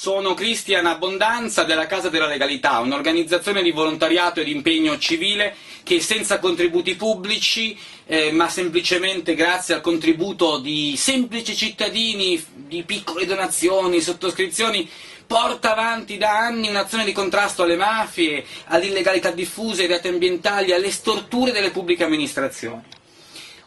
Sono Cristian Abbondanza della Casa della Legalità, un'organizzazione di volontariato e di impegno civile che senza contributi pubblici, eh, ma semplicemente grazie al contributo di semplici cittadini, di piccole donazioni, sottoscrizioni, porta avanti da anni un'azione di contrasto alle mafie, all'illegalità diffusa, ai reati ambientali, alle storture delle pubbliche amministrazioni.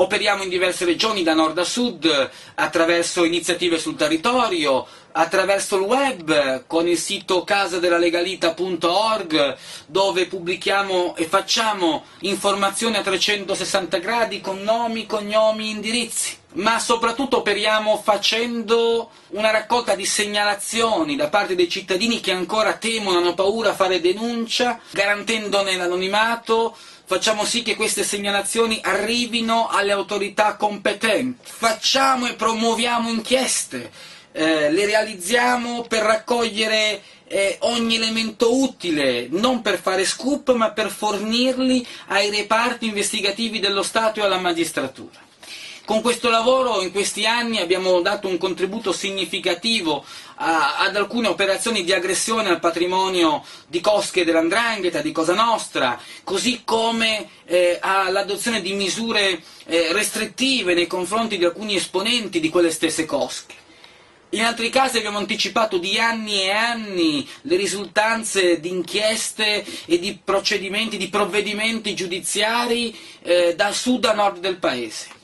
Operiamo in diverse regioni, da nord a sud, attraverso iniziative sul territorio, attraverso il web, con il sito casadellalegalita.org, dove pubblichiamo e facciamo informazioni a 360 gradi con nomi, cognomi, indirizzi. Ma soprattutto operiamo facendo una raccolta di segnalazioni da parte dei cittadini che ancora temono, hanno paura a fare denuncia, garantendone l'anonimato, facciamo sì che queste segnalazioni arrivino alle autorità competenti, facciamo e promuoviamo inchieste, eh, le realizziamo per raccogliere eh, ogni elemento utile, non per fare scoop, ma per fornirli ai reparti investigativi dello Stato e alla magistratura. Con questo lavoro in questi anni abbiamo dato un contributo significativo a, ad alcune operazioni di aggressione al patrimonio di cosche dell'Andrangheta, di Cosa Nostra, così come eh, all'adozione di misure eh, restrittive nei confronti di alcuni esponenti di quelle stesse cosche. In altri casi abbiamo anticipato di anni e anni le risultanze di inchieste e di procedimenti, di provvedimenti giudiziari eh, da sud a nord del Paese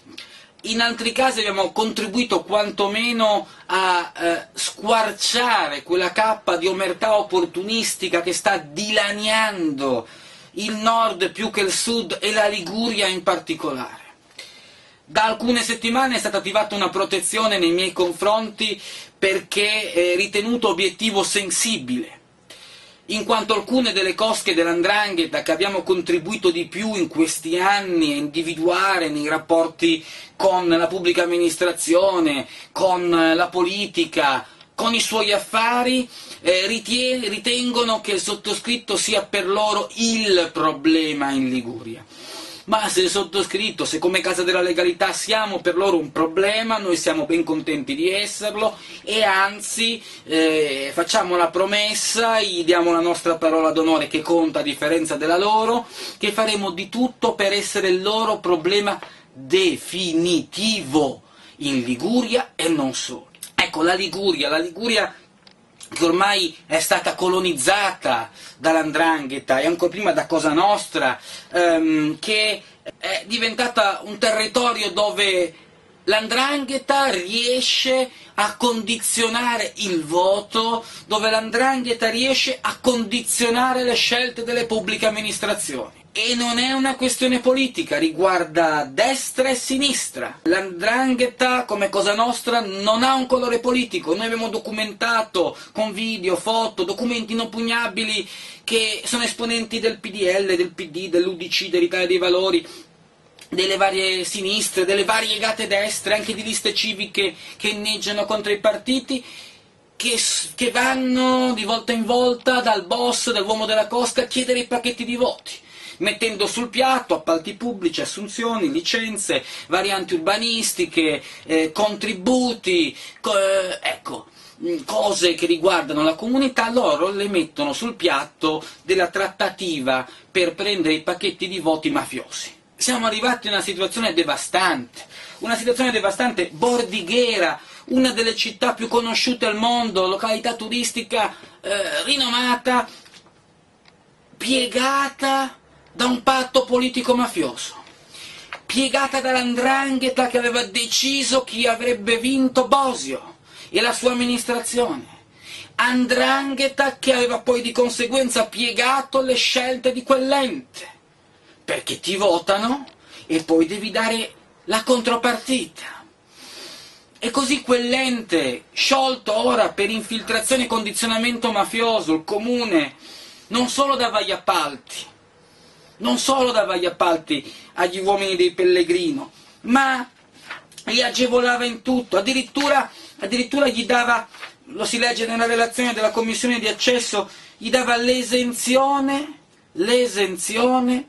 in altri casi abbiamo contribuito quantomeno a eh, squarciare quella cappa di omertà opportunistica che sta dilaniando il nord più che il sud e la Liguria in particolare. Da alcune settimane è stata attivata una protezione nei miei confronti perché è ritenuto obiettivo sensibile in quanto alcune delle cosche dell'andrangheta che abbiamo contribuito di più in questi anni a individuare nei rapporti con la pubblica amministrazione, con la politica, con i suoi affari, eh, ritengono che il sottoscritto sia per loro il problema in Liguria ma se sottoscritto, se come Casa della Legalità siamo per loro un problema, noi siamo ben contenti di esserlo e anzi eh, facciamo la promessa, gli diamo la nostra parola d'onore che conta a differenza della loro, che faremo di tutto per essere il loro problema definitivo in Liguria e non solo. Ecco, la Liguria, la Liguria che ormai è stata colonizzata dall'Andrangheta e ancora prima da Cosa Nostra, ehm, che è diventata un territorio dove l'Andrangheta riesce a condizionare il voto, dove l'Andrangheta riesce a condizionare le scelte delle pubbliche amministrazioni. E non è una questione politica, riguarda destra e sinistra. L'andrangheta, come Cosa Nostra, non ha un colore politico. Noi abbiamo documentato con video, foto, documenti inoppugnabili che sono esponenti del PDL, del PD, dell'UDC, dell'Italia dei Valori, delle varie sinistre, delle variegate destre, anche di liste civiche che inneggiano contro i partiti, che, che vanno di volta in volta dal boss, dall'uomo della cosca, a chiedere i pacchetti di voti mettendo sul piatto appalti pubblici, assunzioni, licenze, varianti urbanistiche, eh, contributi, co- eh, ecco, mm, cose che riguardano la comunità, loro le mettono sul piatto della trattativa per prendere i pacchetti di voti mafiosi. Siamo arrivati a una situazione devastante, una situazione devastante, bordighera, una delle città più conosciute al mondo, località turistica eh, rinomata, piegata da un patto politico-mafioso, piegata dall'andrangheta che aveva deciso chi avrebbe vinto Bosio e la sua amministrazione. Andrangheta che aveva poi di conseguenza piegato le scelte di quell'ente, perché ti votano e poi devi dare la contropartita. E così quell'ente, sciolto ora per infiltrazione e condizionamento mafioso, il comune, non solo dava gli appalti, non solo dava gli appalti agli uomini dei Pellegrino, ma li agevolava in tutto, addirittura, addirittura gli dava, lo si legge nella relazione della commissione di accesso, gli dava l'esenzione, l'esenzione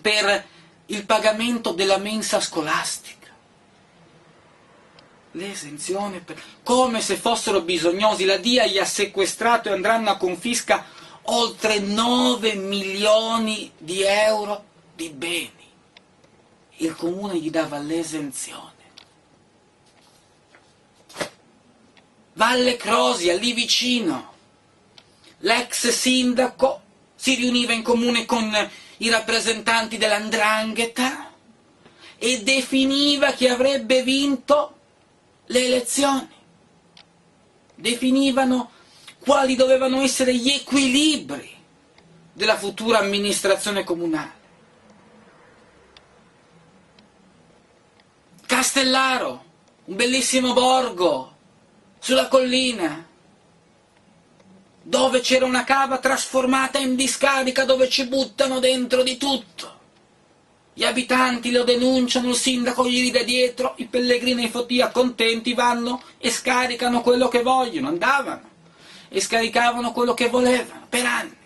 per il pagamento della mensa scolastica. l'esenzione per... come se fossero bisognosi. La DIA gli ha sequestrato e andranno a confisca oltre 9 milioni di euro di beni. Il comune gli dava l'esenzione. Valle Crosia, lì vicino, l'ex sindaco si riuniva in comune con i rappresentanti dell'andrangheta e definiva chi avrebbe vinto le elezioni. Definivano quali dovevano essere gli equilibri della futura amministrazione comunale. Castellaro, un bellissimo borgo sulla collina, dove c'era una cava trasformata in discarica dove ci buttano dentro di tutto. Gli abitanti lo denunciano, il sindaco gli ride dietro, i pellegrini e i fotia contenti vanno e scaricano quello che vogliono, andavano e scaricavano quello che volevano per anni.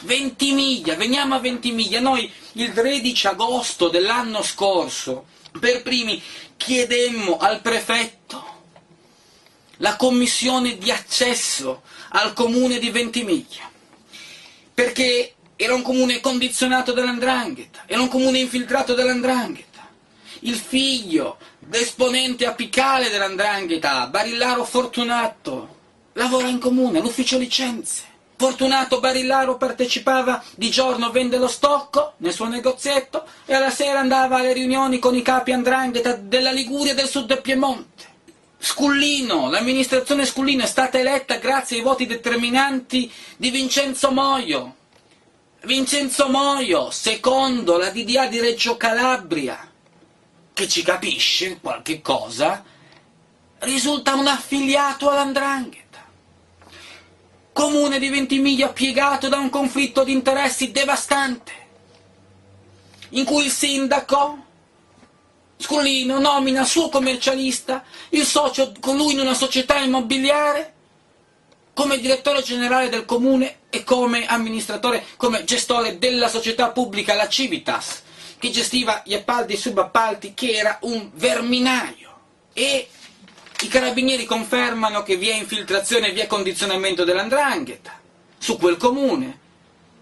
Ventimiglia, veniamo a Ventimiglia, noi il 13 agosto dell'anno scorso per primi chiedemmo al prefetto la commissione di accesso al comune di Ventimiglia, perché era un comune condizionato dall'andrangheta, era un comune infiltrato dall'andrangheta. Il figlio l'esponente apicale dell'andrangheta, Barillaro Fortunato, lavora in comune, all'ufficio licenze. Fortunato Barillaro partecipava di giorno, vende lo stocco nel suo negozietto e alla sera andava alle riunioni con i capi andrangheta della Liguria e del sud del Piemonte. Scullino, l'amministrazione Scullino è stata eletta grazie ai voti determinanti di Vincenzo Moio. Vincenzo Moio, secondo la DDA di Reggio Calabria, che ci capisce qualche cosa, risulta un affiliato all'andrangheta. Comune di Ventimiglia piegato da un conflitto di interessi devastante, in cui il sindaco Scullino nomina suo commercialista, il socio con lui in una società immobiliare, come direttore generale del comune e come amministratore, come gestore della società pubblica la Civitas, che gestiva gli appalti e i subappalti, che era un verminaio. E i carabinieri confermano che vi è infiltrazione e vi è condizionamento dell'andrangheta su quel comune.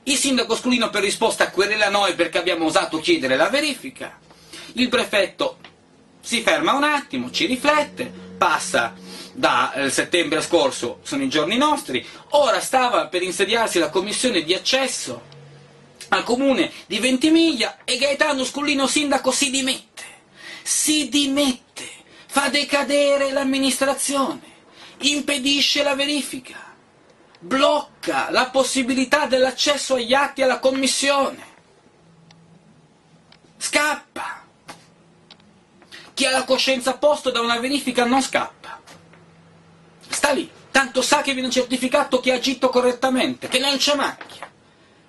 Il sindaco Sculino per risposta querela noi perché abbiamo osato chiedere la verifica. Il prefetto si ferma un attimo, ci riflette, passa da eh, settembre scorso, sono i giorni nostri, ora stava per insediarsi la commissione di accesso al comune di Ventimiglia e Gaetano Scullino sindaco si dimette, si dimette, fa decadere l'amministrazione, impedisce la verifica, blocca la possibilità dell'accesso agli atti alla commissione, scappa. Chi ha la coscienza a posto da una verifica non scappa. Sta lì, tanto sa che viene certificato che ha agito correttamente, che non c'è macchia.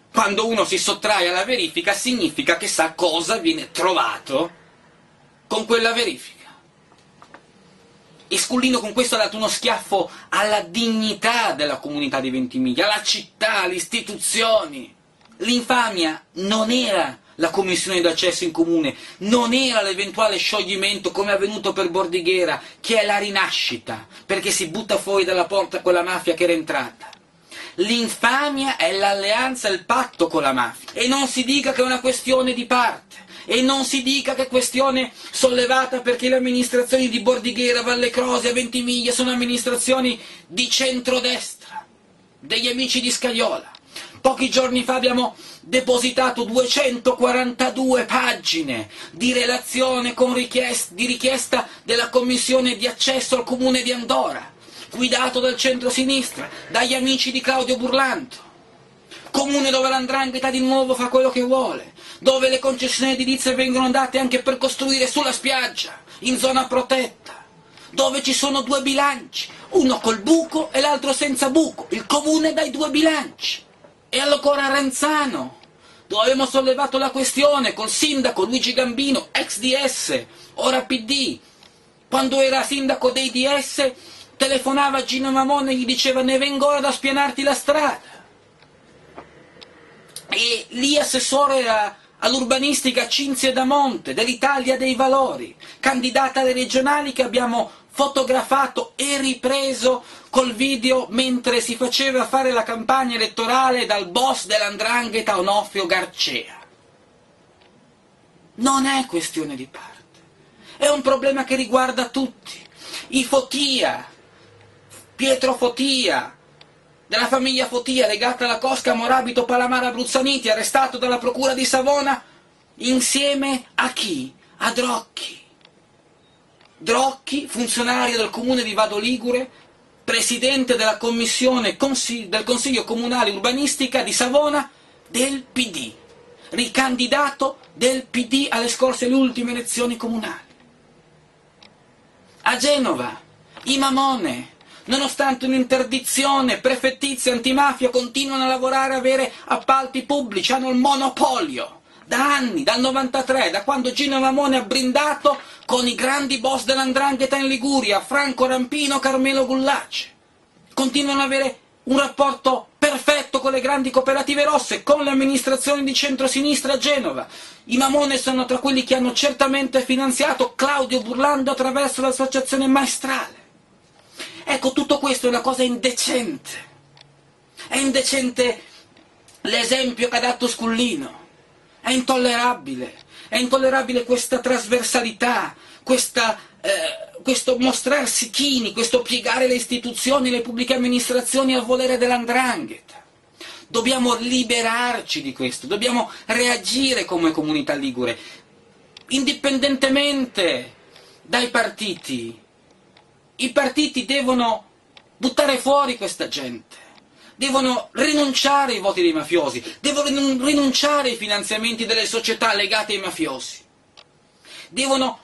Quando uno si sottrae alla verifica significa che sa cosa viene trovato con quella verifica. E Scullino con questo ha dato uno schiaffo alla dignità della comunità di Ventimiglia, alla città, alle istituzioni. L'infamia non era la commissione d'accesso in comune, non era l'eventuale scioglimento come è avvenuto per Bordighera, che è la rinascita, perché si butta fuori dalla porta quella mafia che era entrata. L'infamia è l'alleanza, il patto con la mafia. E non si dica che è una questione di parte. E non si dica che è questione sollevata perché le amministrazioni di Bordighera, Valle Croce e Ventimiglia sono amministrazioni di centrodestra, degli amici di Scagliola. Pochi giorni fa abbiamo depositato 242 pagine di relazione richiesta, di richiesta della commissione di accesso al comune di Andora guidato dal centro-sinistra, dagli amici di Claudio Burlanto. Comune dove l'andrangheta di nuovo fa quello che vuole, dove le concessioni edilizie vengono date anche per costruire sulla spiaggia, in zona protetta, dove ci sono due bilanci, uno col buco e l'altro senza buco, il comune dai due bilanci. E allora a Renzano, dove abbiamo sollevato la questione col sindaco Luigi Gambino, ex DS, ora PD, quando era sindaco dei DS telefonava a Gino Mamone e gli diceva ne vengo ora da spianarti la strada. E lì assessore era all'urbanistica Cinzia Damonte, dell'Italia dei Valori, candidata alle regionali che abbiamo fotografato e ripreso col video mentre si faceva fare la campagna elettorale dal boss dell'andrangheta Onofrio Garcea. Non è questione di parte, è un problema che riguarda tutti. I Fotia, Pietro Fotia, della famiglia Fotia legata alla cosca Morabito Palamara Bruzzaniti, arrestato dalla procura di Savona, insieme a chi? A Drocchi. Drocchi, funzionario del comune di Vado Ligure, presidente della commissione del Consiglio Comunale Urbanistica di Savona del PD, ricandidato del PD alle scorse le ultime elezioni comunali. A Genova, i Mamone, nonostante un'interdizione prefettizia antimafia, continuano a lavorare, a avere appalti pubblici, hanno il monopolio da anni, dal 93, da quando Gino Mamone ha brindato con i grandi boss dell'andrangheta in Liguria, Franco Rampino, Carmelo Gullace. Continuano ad avere un rapporto perfetto con le grandi cooperative rosse, con le amministrazioni di centrosinistra a Genova. I Mamone sono tra quelli che hanno certamente finanziato Claudio Burlando attraverso l'associazione maestrale. Ecco, tutto questo è una cosa indecente. È indecente l'esempio che ha dato Scullino. È intollerabile, è intollerabile questa trasversalità, questa, eh, questo mostrarsi chini, questo piegare le istituzioni, le pubbliche amministrazioni al volere dell'andrangheta. Dobbiamo liberarci di questo, dobbiamo reagire come comunità ligure, indipendentemente dai partiti. I partiti devono buttare fuori questa gente devono rinunciare ai voti dei mafiosi, devono rinunciare ai finanziamenti delle società legate ai mafiosi, devono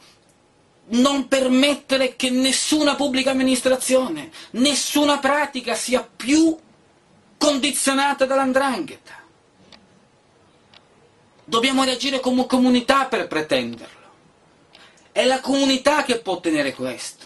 non permettere che nessuna pubblica amministrazione, nessuna pratica sia più condizionata dall'andrangheta. Dobbiamo reagire come comunità per pretenderlo. È la comunità che può ottenere questo.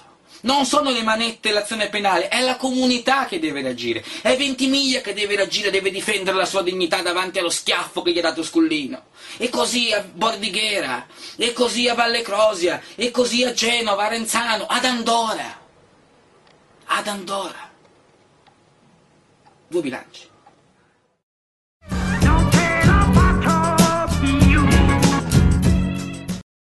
Non sono le manette l'azione penale, è la comunità che deve reagire. È Ventimiglia che deve reagire, deve difendere la sua dignità davanti allo schiaffo che gli ha dato Scullino. E così a Bordighera, e così a Valle Crosia, e così a Genova, a Renzano, ad Andora. Ad Andora. Due bilanci.